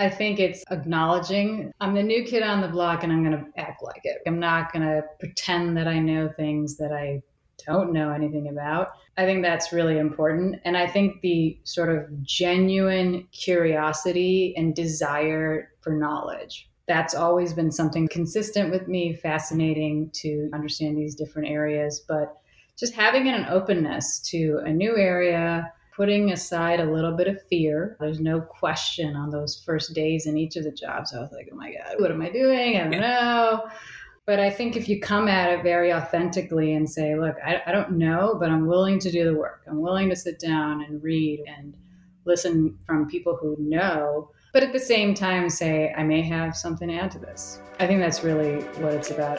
I think it's acknowledging I'm the new kid on the block and I'm going to act like it. I'm not going to pretend that I know things that I don't know anything about. I think that's really important. And I think the sort of genuine curiosity and desire for knowledge. That's always been something consistent with me, fascinating to understand these different areas. But just having an openness to a new area, putting aside a little bit of fear. There's no question on those first days in each of the jobs. I was like, oh my God, what am I doing? I don't know. But I think if you come at it very authentically and say, look, I, I don't know, but I'm willing to do the work, I'm willing to sit down and read and listen from people who know, but at the same time say, I may have something to add to this. I think that's really what it's about.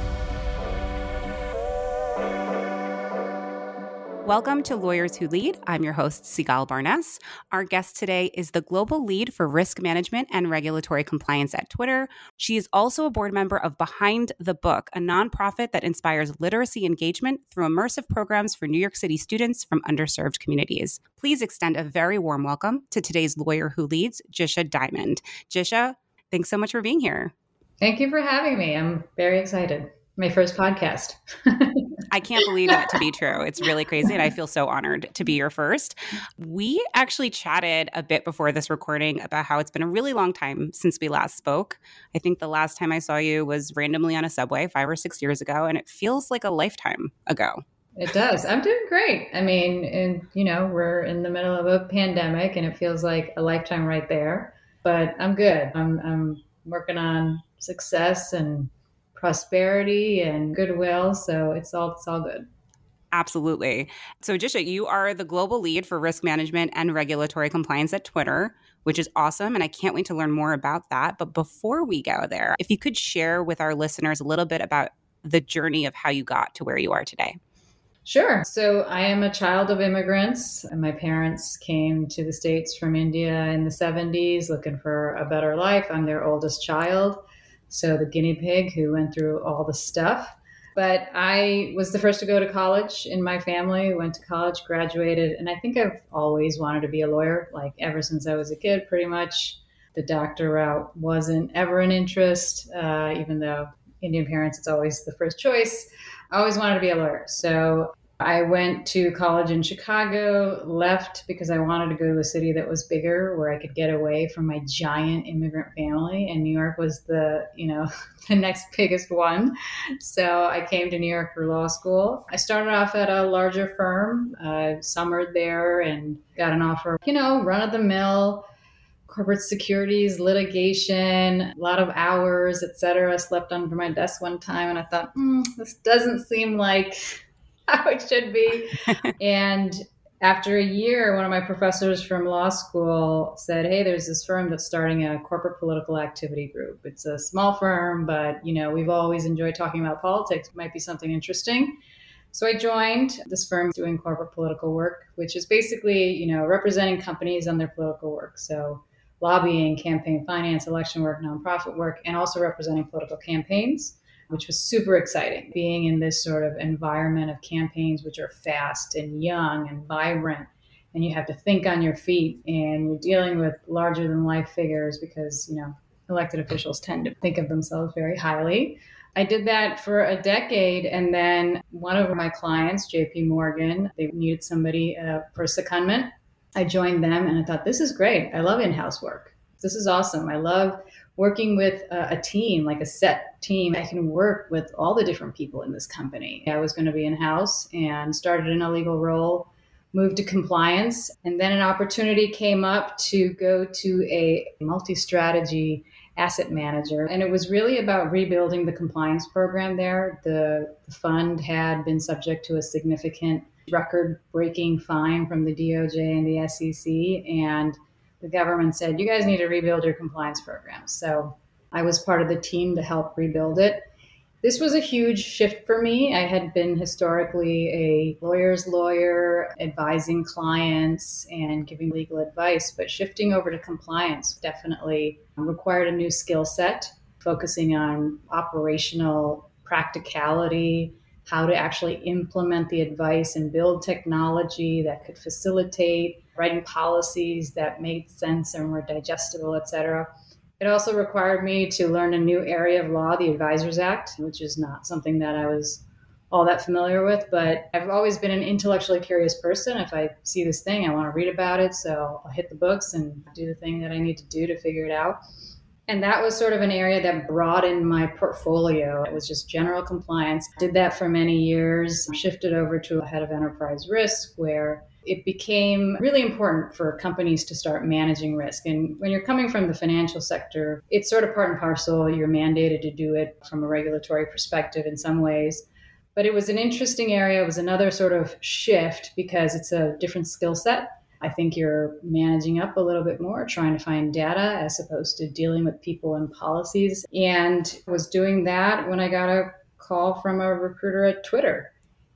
Welcome to Lawyers Who Lead. I'm your host, Sigalle Barnes. Our guest today is the global lead for risk management and regulatory compliance at Twitter. She is also a board member of Behind the Book, a nonprofit that inspires literacy engagement through immersive programs for New York City students from underserved communities. Please extend a very warm welcome to today's Lawyer Who Leads, Jisha Dymond. Jisha, thanks so much for being here. Thank you for having me. I'm very excited. My first podcast. I can't believe that to be true. It's really crazy. And I feel so honored to be your first. We actually chatted a bit before this recording about how it's been a really long time since we last spoke. I think the last time I saw you was randomly on a subway five or six years ago, and it feels like a lifetime ago. It does. I'm doing great. I mean, and you know, we're in the middle of a pandemic and it feels like a lifetime right there. But I'm good. I'm I'm working on success and prosperity and goodwill. So it's all it's all good. Absolutely. So, Jisha, you are the global lead for risk management and regulatory compliance at Twitter, which is awesome. And I can't wait to learn more about that. But before we go there, if you could share with our listeners a little bit about the journey of how you got to where you are today. Sure. So, I am a child of immigrants. My parents came to the States from India in the 70s looking for a better life. I'm their oldest child. So the guinea pig who went through all the stuff. But I was the first to go to college in my family, went to college, graduated, and I think I've always wanted to be a lawyer, like ever since I was a kid, pretty much. The doctor route wasn't ever an interest, uh, even though Indian parents, it's always the first choice. I always wanted to be a lawyer. So I went to college in Chicago, left because I wanted to go to a city that was bigger where I could get away from my giant immigrant family. And New York was the, you know, the next biggest one. So I came to New York for law school. I started off at a larger firm, uh, summered there and got an offer, you know, run of the mill corporate securities litigation a lot of hours etc I slept under my desk one time and i thought mm, this doesn't seem like how it should be. and after a year, one of my professors from law school said, "Hey, there's this firm that's starting a corporate political activity group. It's a small firm, but you know we've always enjoyed talking about politics. It might be something interesting." So I joined this firm doing corporate political work, which is basically you know representing companies on their political work. So lobbying, campaign finance, election work, nonprofit work, and also representing political campaigns which was super exciting. Being in this sort of environment of campaigns, which are fast and young and vibrant, and you have to think on your feet, and you're dealing with larger than life figures because, you know, elected officials tend to think of themselves very highly. I did that for a decade, and then one of my clients, JP Morgan, they needed somebody uh, for secondment. I joined them, and I thought, this is great. I love in house work. This is awesome. I love working with a, a, team, like a set team, I can work with all the different people in this company. I was going to be in house and started in a legal role, moved to compliance, and then an opportunity came up to go to a multi strategy asset manager. And it was really about rebuilding the compliance program there. The, the fund had been subject to a significant record breaking fine from the DOJ and the SEC. And the government said, you guys need to rebuild your compliance program. So I was part of the team to help rebuild it. this was a huge shift for me. I had been historically a lawyer's lawyer, advising clients and giving legal advice, but shifting over to compliance definitely required a new skill set, focusing on operational practicality, how to actually implement the advice and build technology that could facilitate writing policies that made sense and were digestible, et cetera. It also required me to learn a new area of law, the Advisors Act, which is not something that I was all that familiar with, but I've always been an intellectually curious person. If I see this thing, I want to read about it. So I'll hit the books and do the thing that I need to do to figure it out. And that was sort of an area that broadened my portfolio. It was just general compliance. Did that for many years, shifted over to a head of enterprise risk where it became really important for companies to start managing risk. And when you're coming from the financial sector, it's sort of part and parcel. You're mandated to do it from a regulatory perspective in some ways. But it was an interesting area. It was another sort of shift because it's a different skill set. I think you're managing up a little bit more, trying to find data as opposed to dealing with people and policies. And was doing that when I got a call from a recruiter at Twitter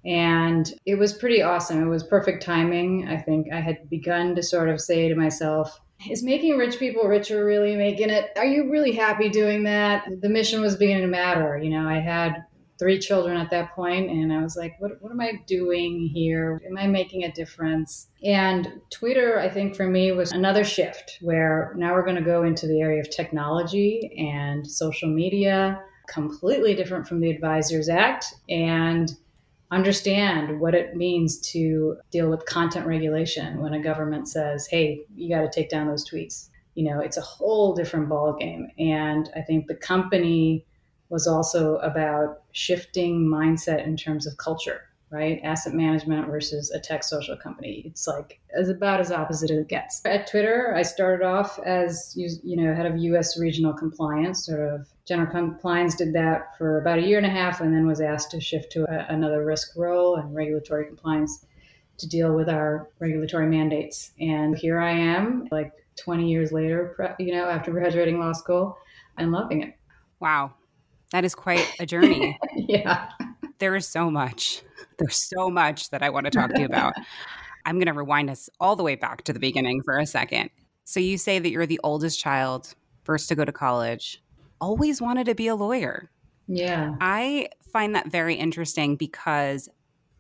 and it was pretty awesome. It was perfect timing. I think I had begun to sort of say to myself, is making rich people richer really making it? Are you really happy doing that? The mission was beginning to matter. You know, I had three children at that point and I was like, what, what am I doing here? Am I making a difference? And Twitter, I think for me was another shift where now we're going to go into the area of technology and social media, completely different from the Advisors Act. And understand what it means to deal with content regulation when a government says, "Hey, you got to take down those tweets." You know, it's a whole different ballgame. And I think the company was also about shifting mindset in terms of culture right? Asset management versus a tech social company. It's like as about as opposite as it gets. At Twitter, I started off as you know head of U.S. regional compliance, sort of general compliance. Did that for about a year and a half, and then was asked to shift to a, another risk role and regulatory compliance to deal with our regulatory mandates. And here I am, like 20 years later, you know, after graduating law school, and loving it. Wow. That is quite a journey. yeah. There is so much. There's so much that I want to talk to you about. I'm going to rewind us all the way back to the beginning for a second. So, you say that you're the oldest child, first to go to college, always wanted to be a lawyer. Yeah. I find that very interesting because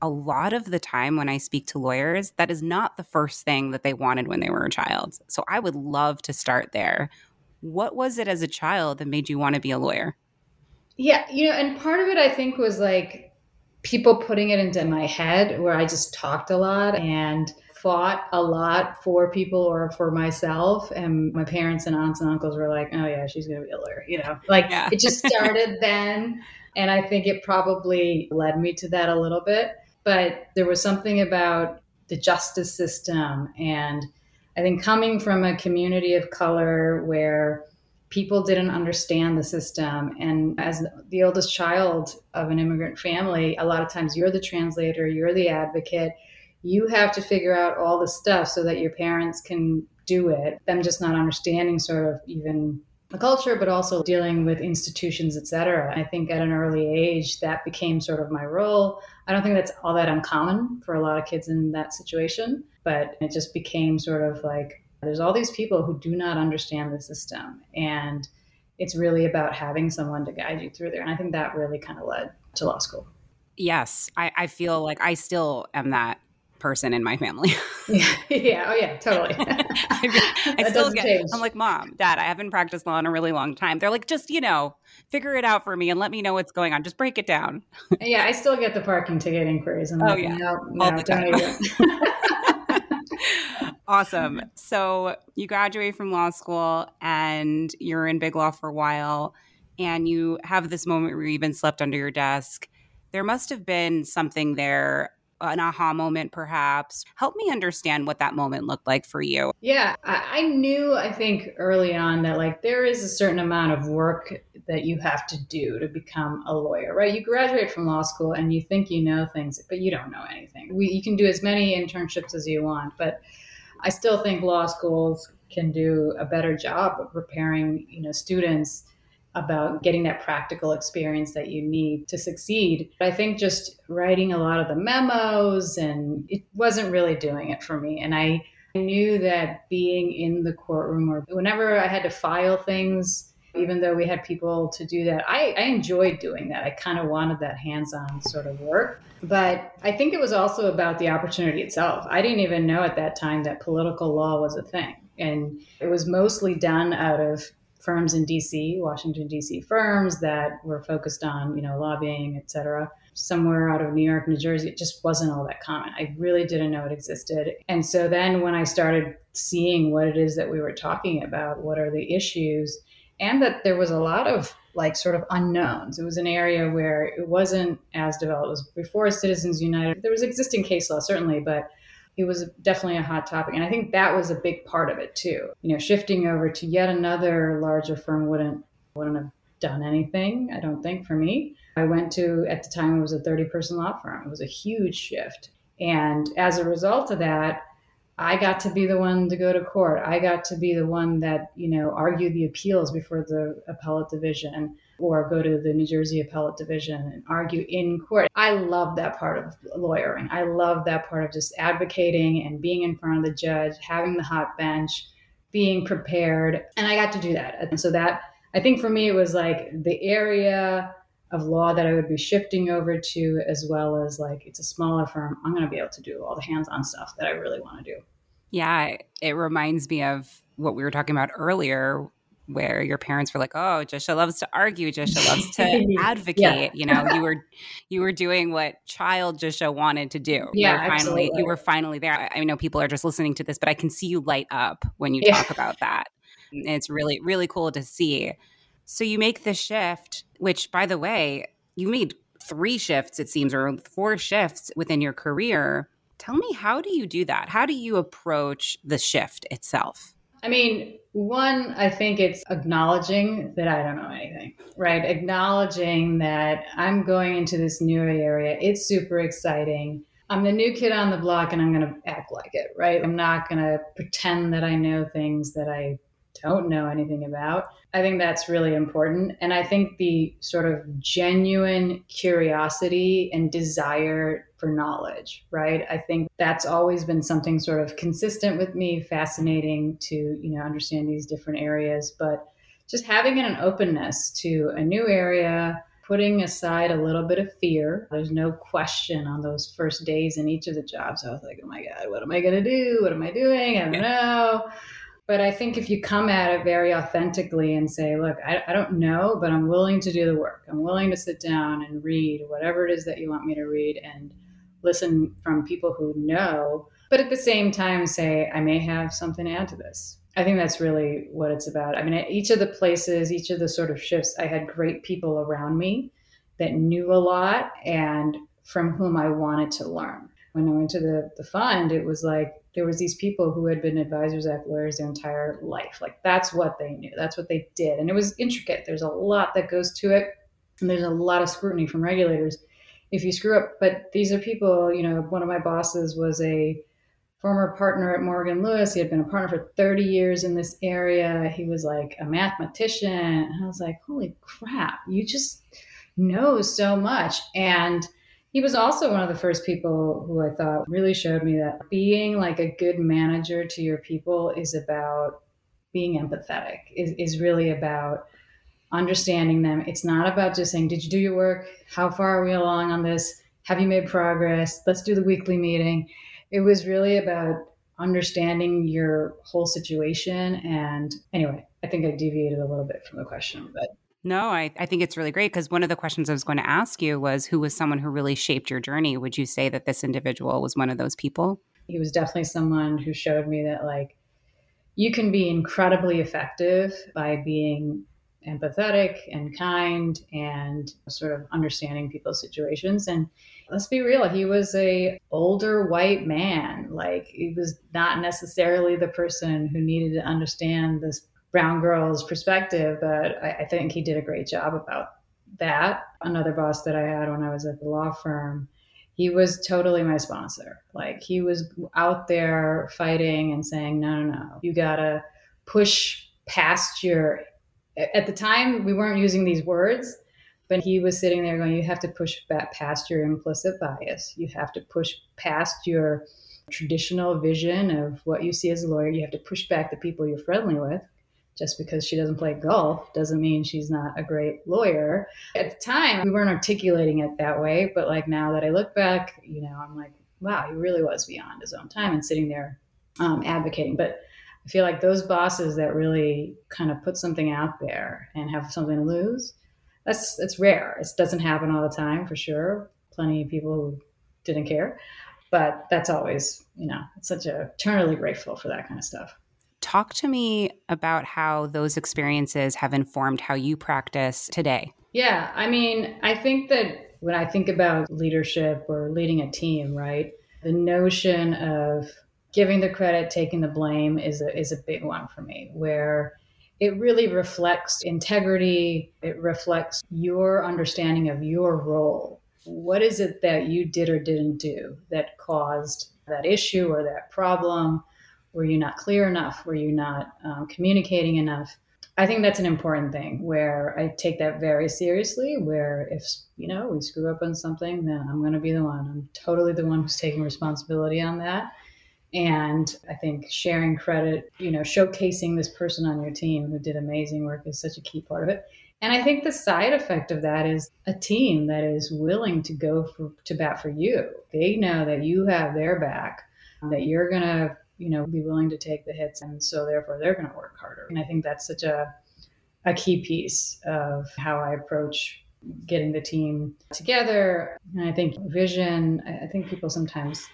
a lot of the time when I speak to lawyers, that is not the first thing that they wanted when they were a child. So, I would love to start there. What was it as a child that made you want to be a lawyer? Yeah, you know, and part of it I think was like people putting it into my head where I just talked a lot and fought a lot for people or for myself. And my parents and aunts and uncles were like, oh, yeah, she's going to be a lawyer. You know, like yeah. it just started then. And I think it probably led me to that a little bit. But there was something about the justice system. And I think coming from a community of color where people didn't understand the system. And as the oldest child of an immigrant family, a lot of times you're the translator, you're the advocate. You have to figure out all the stuff so that your parents can do it. Them just not understanding sort of even the culture, but also dealing with institutions, et cetera. I think at an early age, that became sort of my role. I don't think that's all that uncommon for a lot of kids in that situation, but it just became sort of like there's all these people who do not understand the system. And it's really about having someone to guide you through there. And I think that really kind of led to law school. Yes. I, I feel like I still am that person in my family. yeah, yeah, oh yeah, totally. I, I still get. Change. I'm like, mom, dad, I haven't practiced law in a really long time. They're like, just you know, figure it out for me and let me know what's going on. Just break it down. yeah, I still get the parking ticket inquiries. I'm oh like, yeah, no, no, all the time. Awesome. So you graduate from law school and you're in big law for a while and you have this moment where you even slept under your desk. There must have been something there, an aha moment perhaps. Help me understand what that moment looked like for you. Yeah, I knew, I think early on that like there is a certain amount of work that you have to do to become a lawyer, right? You graduate from law school and you think you know things, but you don't know anything. We, you can do as many internships as you want, but I still think law schools can do a better job of preparing, you know, students about getting that practical experience that you need to succeed. I think just writing a lot of the memos and it wasn't really doing it for me. And I knew that being in the courtroom or whenever I had to file things, even though we had people to do that, I, I enjoyed doing that. I kind of wanted that hands on sort of work. But I think it was also about the opportunity itself. I didn't even know at that time that political law was a thing. And it was mostly done out of firms in DC, Washington, DC firms that were focused on, you know, lobbying, et cetera. Somewhere out of New York, New Jersey, it just wasn't all that common. I really didn't know it existed. And so then when I started seeing what it is that we were talking about, what are the issues, and that there was a lot of like sort of unknowns. It was an area where it wasn't as developed. Was before Citizens United. There was existing case law, certainly, but it was definitely a hot topic. And I think that was a big part of it too. You know, shifting over to yet another larger firm wouldn't wouldn't have done anything, I don't think, for me. I went to at the time it was a 30 person law firm. It was a huge shift. And as a result of that, I got to be the one to go to court. I got to be the one that, you know, argue the appeals before the appellate division or go to the New Jersey appellate division and argue in court. I love that part of lawyering. I love that part of just advocating and being in front of the judge, having the hot bench, being prepared. And I got to do that. And so that, I think for me, it was like the area of law that I would be shifting over to, as well as like it's a smaller firm. I'm going to be able to do all the hands on stuff that I really want to do. Yeah, it reminds me of what we were talking about earlier, where your parents were like, "Oh, Jisha loves to argue. Jisha loves to advocate." Yeah. You know, you were you were doing what child Jisha wanted to do. Yeah, you finally absolutely. you were finally there. I know people are just listening to this, but I can see you light up when you yeah. talk about that. And it's really really cool to see. So you make the shift, which by the way, you made three shifts, it seems, or four shifts within your career. Tell me, how do you do that? How do you approach the shift itself? I mean, one, I think it's acknowledging that I don't know anything, right? Acknowledging that I'm going into this new area. It's super exciting. I'm the new kid on the block and I'm going to act like it, right? I'm not going to pretend that I know things that I don't know anything about. I think that's really important. And I think the sort of genuine curiosity and desire for knowledge, right? I think that's always been something sort of consistent with me, fascinating to, you know, understand these different areas, but just having an openness to a new area, putting aside a little bit of fear. There's no question on those first days in each of the jobs. I was like, oh my God, what am I going to do? What am I doing? I don't know. But I think if you come at it very authentically and say, look, I, I, don't know, but I'm willing to do the work. I'm willing to sit down and read whatever it is that you want me to read and listen from people who know, but at the same time say, I may have something to add to this. I think that's really what it's about. I mean, at each of the places, each of the sort of shifts, I had great people around me that knew a lot and from whom I wanted to learn. When I went to the, the fund, it was like there was these people who had been advisors at lawyers their entire life. Like that's what they knew. That's what they did. And it was intricate. There's a lot that goes to it. And there's a lot of scrutiny from regulators if you screw up. But these are people, you know, one of my bosses was a former partner at Morgan Lewis. He had been a partner for 30 years in this area. He was like a mathematician. And I was like, holy crap, you just know so much. And he was also one of the first people who I thought really showed me that being like a good manager to your people is about being empathetic, is, is really about understanding them. It's not about just saying, Did you do your work? How far are we along on this? Have you made progress? Let's do the weekly meeting. It was really about understanding your whole situation. And anyway, I think I deviated a little bit from the question, but no, I, I think it's really great because one of the questions I was going to ask you was who was someone who really shaped your journey? Would you say that this individual was one of those people? He was definitely someone who showed me that, like, you can be incredibly effective by being empathetic and kind and sort of understanding people's situations and let's be real he was a older white man like he was not necessarily the person who needed to understand this brown girl's perspective, but I, I think he did a great job about that. Another boss that I had when I was at the law firm, he was totally my sponsor. Like he was out there fighting and saying, no, no, no, you gotta push past your at the time we weren't using these words, but he was sitting there going, You have to push back past your implicit bias. You have to push past your traditional vision of what you see as a lawyer. You have to push back the people you're friendly with. Just because she doesn't play golf doesn't mean she's not a great lawyer. At the time, we weren't articulating it that way, but like now that I look back, you know, I'm like, wow, he really was beyond his own time and sitting there um, advocating. But I feel like those bosses that really kind of put something out there and have something to lose, that's it's rare. It doesn't happen all the time for sure. Plenty of people who didn't care, but that's always you know it's such a eternally grateful for that kind of stuff. Talk to me about how those experiences have informed how you practice today. Yeah, I mean, I think that when I think about leadership or leading a team, right, the notion of giving the credit, taking the blame is a, is a big one for me, where it really reflects integrity. It reflects your understanding of your role. What is it that you did or didn't do that caused that issue or that problem? Were you not clear enough? Were you not um, communicating enough? I think that's an important thing where I take that very seriously. Where if, you know, we screw up on something, then I'm going to be the one. I'm totally the one who's taking responsibility on that. And I think sharing credit, you know, showcasing this person on your team who did amazing work is such a key part of it. And I think the side effect of that is a team that is willing to go for, to bat for you. They know that you have their back, that you're going to, you know, be willing to take the hits. And so therefore they're going to work harder. And I think that's such a, a key piece of how I approach getting the team together. And I think vision, I think people sometimes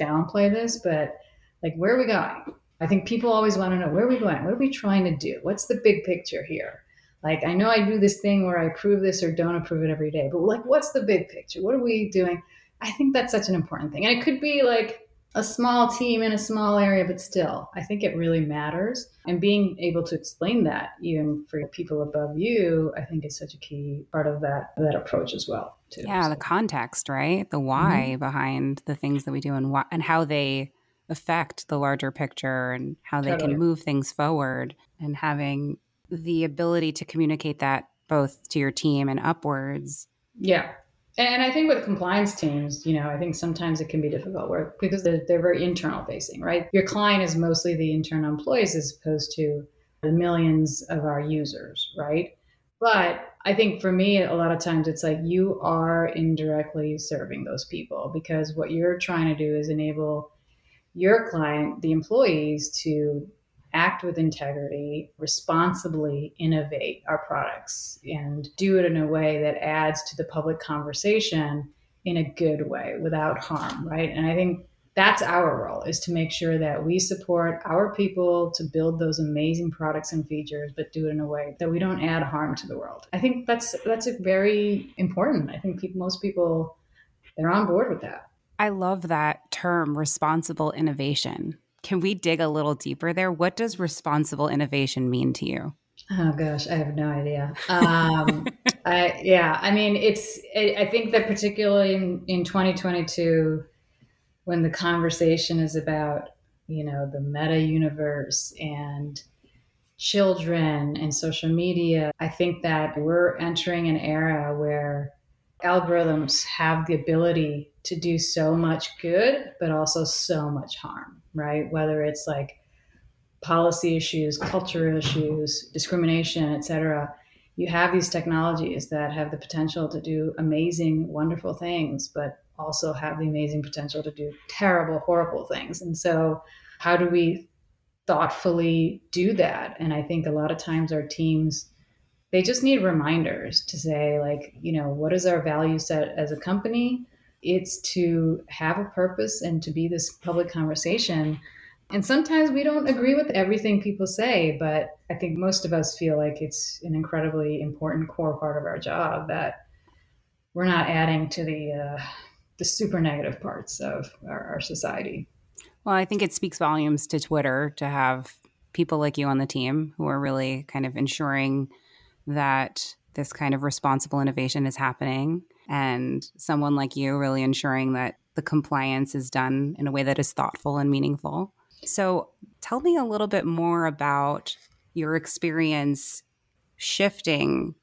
downplay this, but like, where are we going? I think people always want to know where are we going? What are we trying to do? What's the big picture here? Like, I know I do this thing where I approve this or don't approve it every day, but like, what's the big picture? What are we doing? I think that's such an important thing. And it could be like a small team in a small area, but still, I think it really matters. And being able to explain that even for people above you, I think is such a key part of that that approach as well. Too. Yeah, so. the context, right? The why mm-hmm. behind the things that we do and why and how they affect the larger picture and how they totally. can move things forward and having the ability to communicate that both to your team and upwards. Yeah. And I think with compliance teams, you know, I think sometimes it can be difficult work because they're, they're very internal facing, right? Your client is mostly the internal employees as opposed to the millions of our users, right? But I think for me, a lot of times it's like you are indirectly serving those people because what you're trying to do is enable your client, the employees, to act with integrity, responsibly innovate our products, and do it in a way that adds to the public conversation in a good way without harm, right? And I think that's our role is to make sure that we support our people to build those amazing products and features but do it in a way that we don't add harm to the world. I think that's that's a very important i think people, most people they're on board with that. I love that term responsible innovation can we dig a little deeper there? What does responsible innovation mean to you? Oh gosh, I have no idea. Um, I, yeah, I mean, it's. I think that particularly in, in 2022, when the conversation is about you know the meta universe and children and social media, I think that we're entering an era where algorithms have the ability to do so much good, but also so much harm right? Whether it's like policy issues, culture issues, discrimination, et cetera. You have these technologies that have the potential to do amazing, wonderful things, but also have the amazing potential to do terrible, horrible things. And so, how do we thoughtfully do that? And I think a lot of times our teams, they just need reminders to say, like, you know, what is our value set as a company? It's to have a purpose and to be this public conversation. And sometimes we don't agree with everything people say, but I think most of us feel like it's an incredibly important core part of our job that we're not adding to the uh, the super negative parts of our, our society. Well, I think it speaks volumes to Twitter to have people like you on the team who are really kind of ensuring that this kind of responsible innovation is happening and someone like you really ensuring that the compliance is done in a way that is thoughtful and meaningful. So, tell me a little bit more about your experience shifting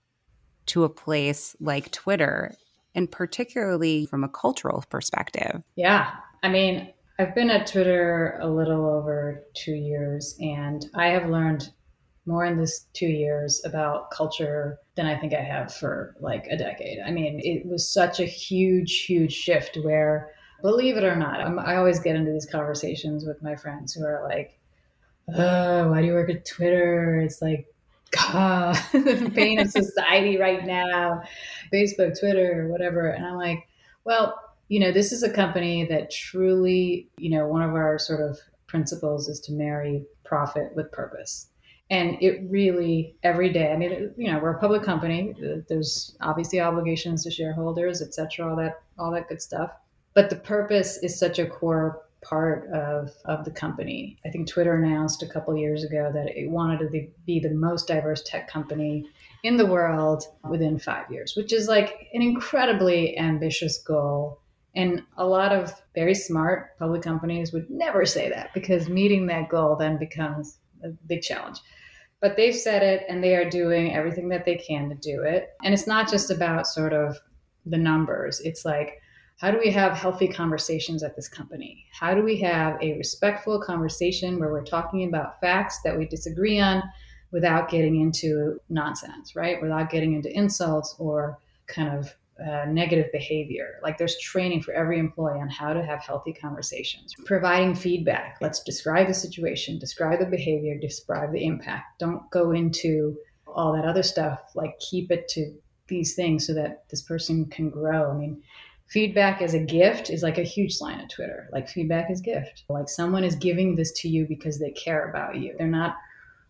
to a place like Twitter, and particularly from a cultural perspective? Yeah. I mean, I've been at Twitter a little over two years, and I have learned more in this two years about culture than I think I have for like a decade. I mean, it was such a huge, huge shift where, believe it or not, I'm, i always get into these conversations with my friends who are like, oh, why do you work at Twitter? It's like, God, the pain of society right now, Facebook, Twitter, whatever. And I'm like, well, you know, this is a company that truly, you know, one of our sort of principles is to marry profit with purpose and it really every day i mean you know we're a public company. There's obviously obligations to shareholders et cetera all that all that good stuff. But the purpose is such a core part of of the company. I think twitter announced a couple years ago that it wanted to be the most diverse tech company in the world within five years which is like an incredibly ambitious goal. And a lot of very smart public companies would never say that because meeting that goal then becomes a big challenge but they've said it and they are doing everything that they can to do it. And it's not just about sort of the numbers. It's like, how do we have healthy conversations at this company? How do we have a respectful conversation where we're talking about facts that we disagree on without getting into nonsense, right? Without getting into insults or kind of uh, negative behavior. Like there's training for every employee on how to have healthy conversations. Providing feedback. Let's describe the situation, describe the behavior, describe the impact. Don't go into all that other stuff. Like keep it to these things so that this person can grow. I mean, feedback as a gift is like a huge line at Twitter. Like feedback is gift. Like someone is giving this to you because they care about you. They're not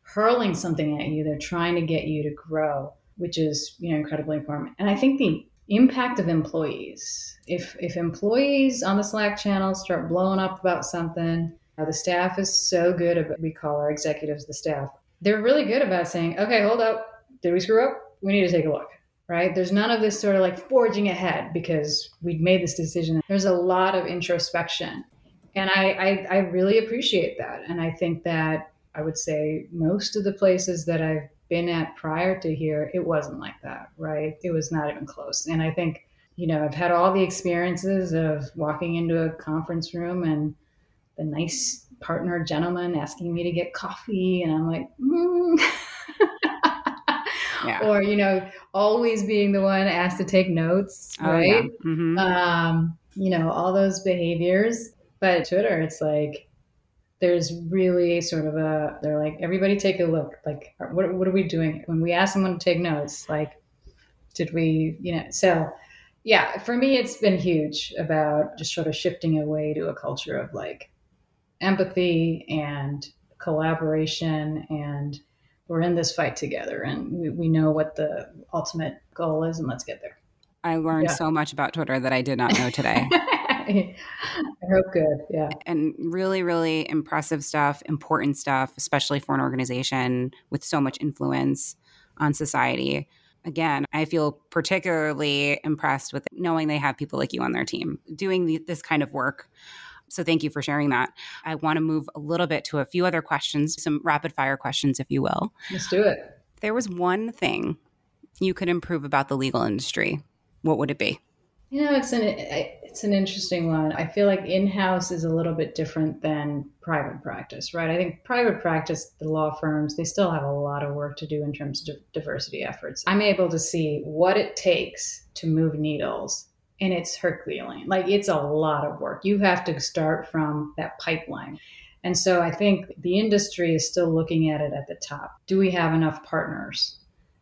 hurling something at you. They're trying to get you to grow, which is, you know, incredibly important. And I think the impact of employees. If if employees on the Slack channel start blowing up about something, uh, the staff is so good about we call our executives the staff. They're really good about saying, "Okay, hold up. Did we screw up? We need to take a look." Right? There's none of this sort of like forging ahead because we'd made this decision. There's a lot of introspection. And I, I, I really appreciate that. And I think that I would say most of the places that I've been at prior to here, it wasn't like that, right? It was not even close. And I think, you know, I've had all the experiences of walking into a conference room and the nice partner gentleman asking me to get coffee, and I'm like, mm. yeah. or you know, always being the one asked to take notes, oh, right? Yeah. Mm-hmm. Um, you know, all those behaviors. But Twitter, it's like there's really sort of a they're like everybody take a look. Like what, what are we doing? When we ask someone to take notes like did we you know so yeah for me it's been huge about just sort of shifting away to a culture of like empathy and collaboration and we're in this fight together and we, we know what the ultimate goal is and let's get there. I learned yeah. so much about twitter that i did not know today I hope good. Yeah. And really, really impressive stuff, important stuff, especially for an organization with so much influence on society. Again, I feel particularly impressed with knowing they have people like you on their team doing the, this kind of work. So thank you for sharing that. I want to move a little bit to a few other questions, some rapid fire questions, if you will. Let's do it. there was one thing you could improve about the legal industry, what would it be? You know, it's an it's an interesting one. I feel like in-house is a little bit different than private practice, right? I think private practice, the law firms, they still have a lot of work to do in terms of diversity efforts. I'm able to see what it takes to move needles, and it's Herculean. Like it's a lot of work. You have to start from that pipeline. And so I think the industry is still looking at it at the top. Do we have enough partners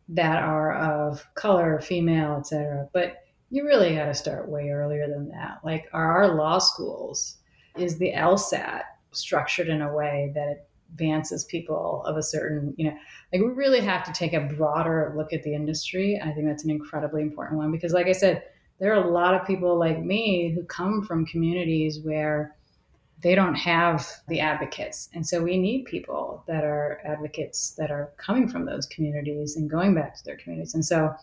that are of color, female, etc.? But you really got to start way earlier than that. Like, are our law schools, is the LSAT structured in a way that advances people of a certain, you know, like we really have to take a broader look at the industry. I think that's an incredibly important one because, like I said, there are a lot of people like me who come from communities where they don't have the advocates. And so we need people that are advocates that are coming from those communities and going back to their communities. And so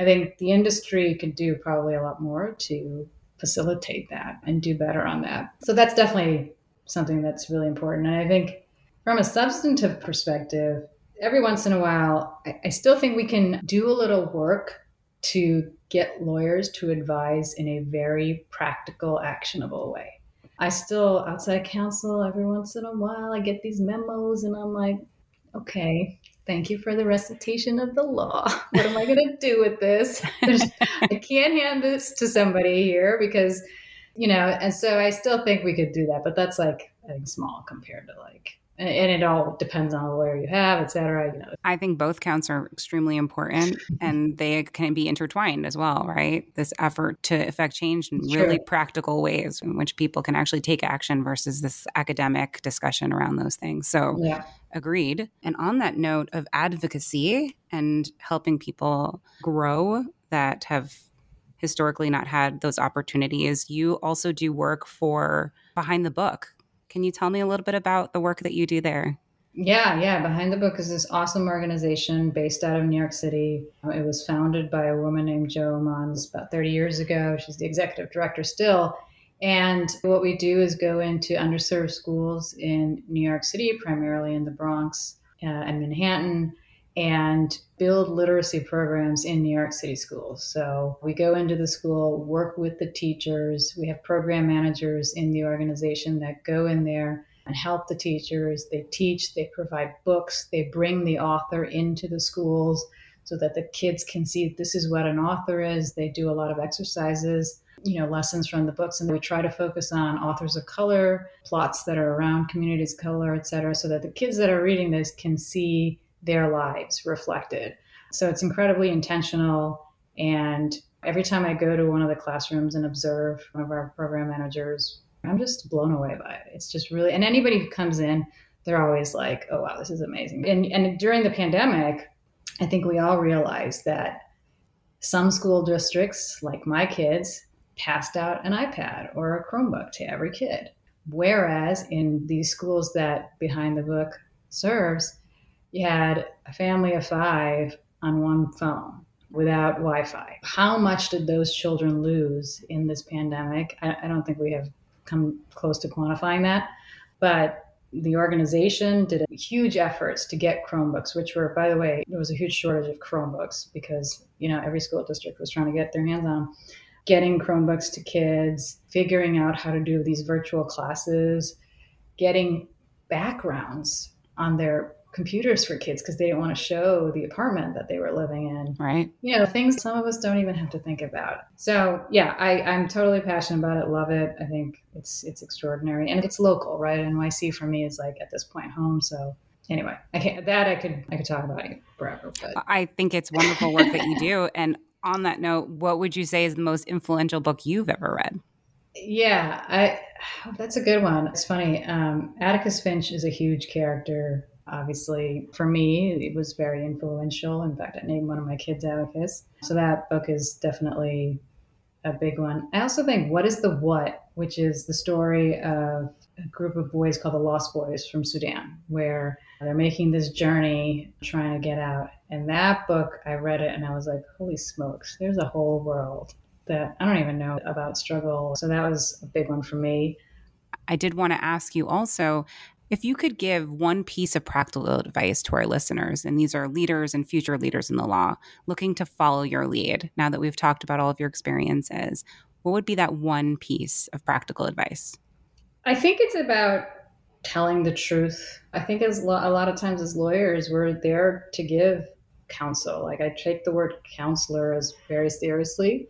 I think the industry could do probably a lot more to facilitate that and do better on that. So that's definitely something that's really important. And I think from a substantive perspective, every once in a while, I, I still think we can do a little work to get lawyers to advise in a very practical, actionable way. I still, outside counsel, every once in a while, I get these memos and I'm like, okay, thank you for the recitation of the law. What am I going to do with this? I can't hand this to somebody here because, you know, and so I still think we could do that, but that's like, I think small compared to like and it all depends on the lawyer you have, et cetera. You know. I think both counts are extremely important and they can be intertwined as well, right? This effort to affect change in sure. really practical ways in which people can actually take action versus this academic discussion around those things. So, yeah. agreed. And on that note of advocacy and helping people grow that have historically not had those opportunities, you also do work for Behind the Book can you tell me a little bit about the work that you do there? Yeah, yeah. Behind the Book is this awesome organization based out of New York City. It was founded by a woman named Jo Umans about 30 years ago. She's the executive director still. And what we do is go into underserved schools in New York City, primarily in the Bronx uh, and Manhattan, and build literacy programs in New York City schools. So we go into the school, work with the teachers. We have program managers in the organization that go in there and help the teachers. They teach, they provide books, they bring the author into the schools so that the kids can see this is what an author is. They do a lot of exercises you know lessons from the books and we try to focus on authors of color plots that are around communities of color et cetera so that the kids that are reading this can see their lives reflected. So it's incredibly intentional. And every time I go to one of the classrooms and observe one of our program managers, I'm just blown away by it. It's just really, and anybody who comes in, they're always like, oh, wow, this is amazing. And, and during the pandemic, I think we all realized that some school districts, like my kids, passed out an iPad or a Chromebook to every kid. Whereas in these schools that Behind the Book serves, you had a family of five on one phone without Wi Fi. How much did those children lose in this pandemic? I, I, don't think we have come close to quantifying that. But the organization did huge efforts to get Chromebooks, which were, by the way, there was a huge shortage of Chromebooks because, you know, every school district was trying to get their hands on them. Getting Chromebooks to kids, figuring out how to do these virtual classes, getting backgrounds on their computers for kids because they didn't want to show the apartment that they were living in. Right. You know, things some of us don't even have to think about. So yeah, I, I'm totally passionate about it, love it. I think it's it's extraordinary. And it's local, right? NYC for me is like at this point home. So anyway, I can't that I could I could talk about it forever. But I think it's wonderful work that you do. And on that note, what would you say is the most influential book you've ever read? Yeah, I that's a good one. It's funny. Um, Atticus Finch is a huge character obviously for me it was very influential. In fact i named one of my kids atticus so that book is definitely a big one. I also think what is the what which is the story of a group of boys called the lost boys from sudan where they're making this journey trying to get out. And that book i read it and i was like holy smokes there's a whole world that i don't even know about struggle. So that was a big one for me. I did want to ask you also if you could give one piece of practical advice to our listeners, and these are leaders and future leaders in the law looking to follow your lead, now that we've talked about all of your experiences, what would be that one piece of practical advice? I think it's about telling the truth. I think as a lot of times as lawyers, we're there to give counsel. Like I take the word counselor as very seriously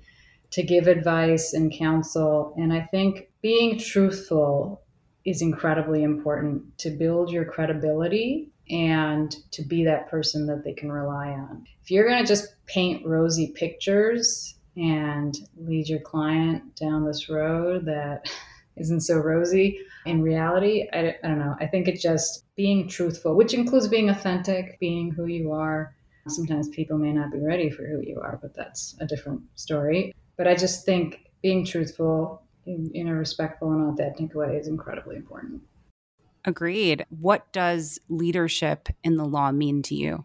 to give advice and counsel. And I think being truthful is incredibly important to build your credibility and to be that person that they can rely on. If you're going to just paint rosy pictures and lead your client down this road that isn't so rosy, in reality, I, I don't know. I think it's just being truthful, which includes being authentic, being who you are. Sometimes people may not be ready for who you are, but that's a different story. But I just think being truthful, in, in a respectful and authentic way is incredibly important. Agreed. What does leadership in the law mean to you?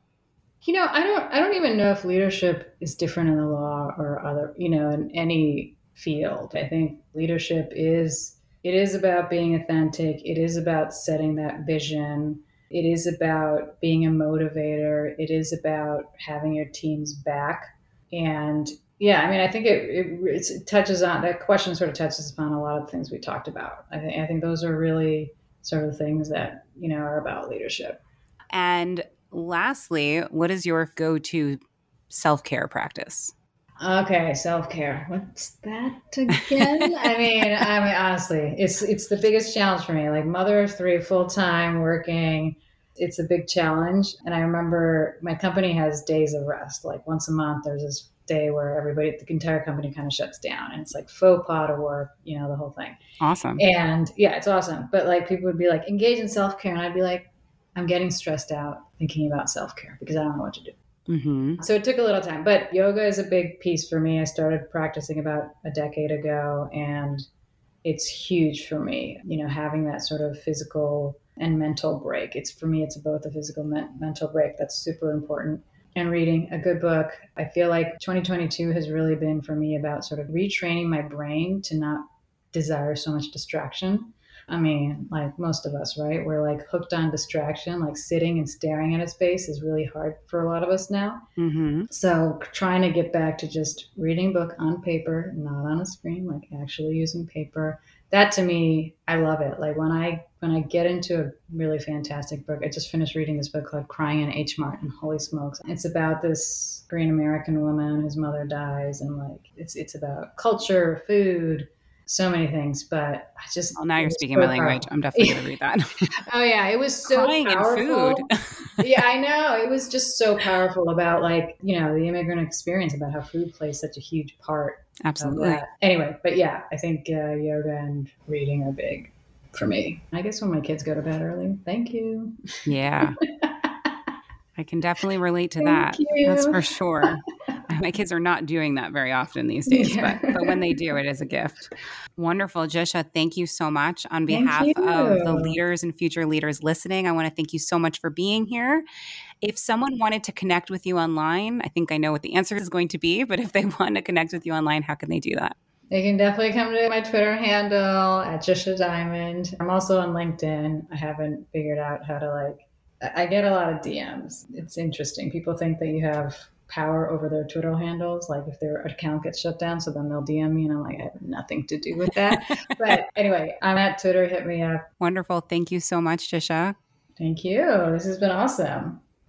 You know, I don't I don't even know if leadership is different in the law or other, you know, in any field. I think leadership is it is about being authentic. It is about setting that vision. It is about being a motivator. It is about having your team's back. And yeah, I mean, I think it, it, it touches on that question, sort of touches upon a lot of things we talked about. I think, I think those are really sort of things that, you know, are about leadership. And lastly, what is your go to self care practice? Okay, self care. What's that again? I mean, I mean, honestly, it's it's the biggest challenge for me. Like mother of three, full time, working. It's a big challenge. And I remember my company has days of rest. Like once a month, there's this day where everybody, the entire company, kind of shuts down, and it's like faux pas to work. You know, the whole thing. Awesome. And yeah, it's awesome. But like people would be like, engage in self care, and I'd be like, I'm getting stressed out thinking about self care because I don't know what to do. Mm-hmm. So it took a little time, but yoga is a big piece for me. I started practicing about a decade ago, and it's huge for me. You know, having that sort of physical and mental break. It's for me, it's both a physical men- mental break. That's super important. And reading a good book. I feel like 2022 has really been for me about sort of retraining my brain to not desire so much distraction I mean, like most of us, right? We're like hooked on distraction, like sitting and staring at a space is really hard for a lot of us now. Mm-hmm. So trying to get back to just reading book on paper, not on a screen, like actually using paper. That to me, I love it. Like when I when I get into a really fantastic book, I just finished reading this book called Crying in H Mart, and holy smokes, it's about this Korean American woman whose mother dies, and like it's it's about culture, food, so many things, but I just. Well, now you're speaking so my language. I'm definitely going to read that. oh yeah, it was so Crying powerful. yeah, I know. It was just so powerful about like you know the immigrant experience about how food plays such a huge part. Absolutely. Anyway, but yeah, I think uh, yoga and reading are big for me. I guess when my kids go to bed early. Thank you. Yeah. I can definitely relate to Thank that. You. That's for sure. My kids are not doing that very often these days, yeah. but, but when they do, it is a gift. Wonderful. Jisha, thank you so much. On behalf of the leaders and future leaders listening, I want to thank you so much for being here. If someone wanted to connect with you online, I think I know what the answer is going to be, but if they want to connect with you online, how can they do that? They can definitely come to my Twitter handle at Jisha Dymond. I'm also on LinkedIn. I haven't figured out how to like I get a lot of DMs. It's interesting. People think that you have power over their Twitter handles, like if their account gets shut down, so then they'll DM me, and I'm like, I have nothing to do with that. but anyway, I'm at Twitter. Hit me up. Wonderful. Thank you so much, Jisha. Thank you. This has been awesome.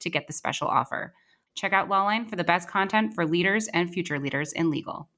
to get the special offer. Check out Lawline for the best content for leaders and future leaders in legal.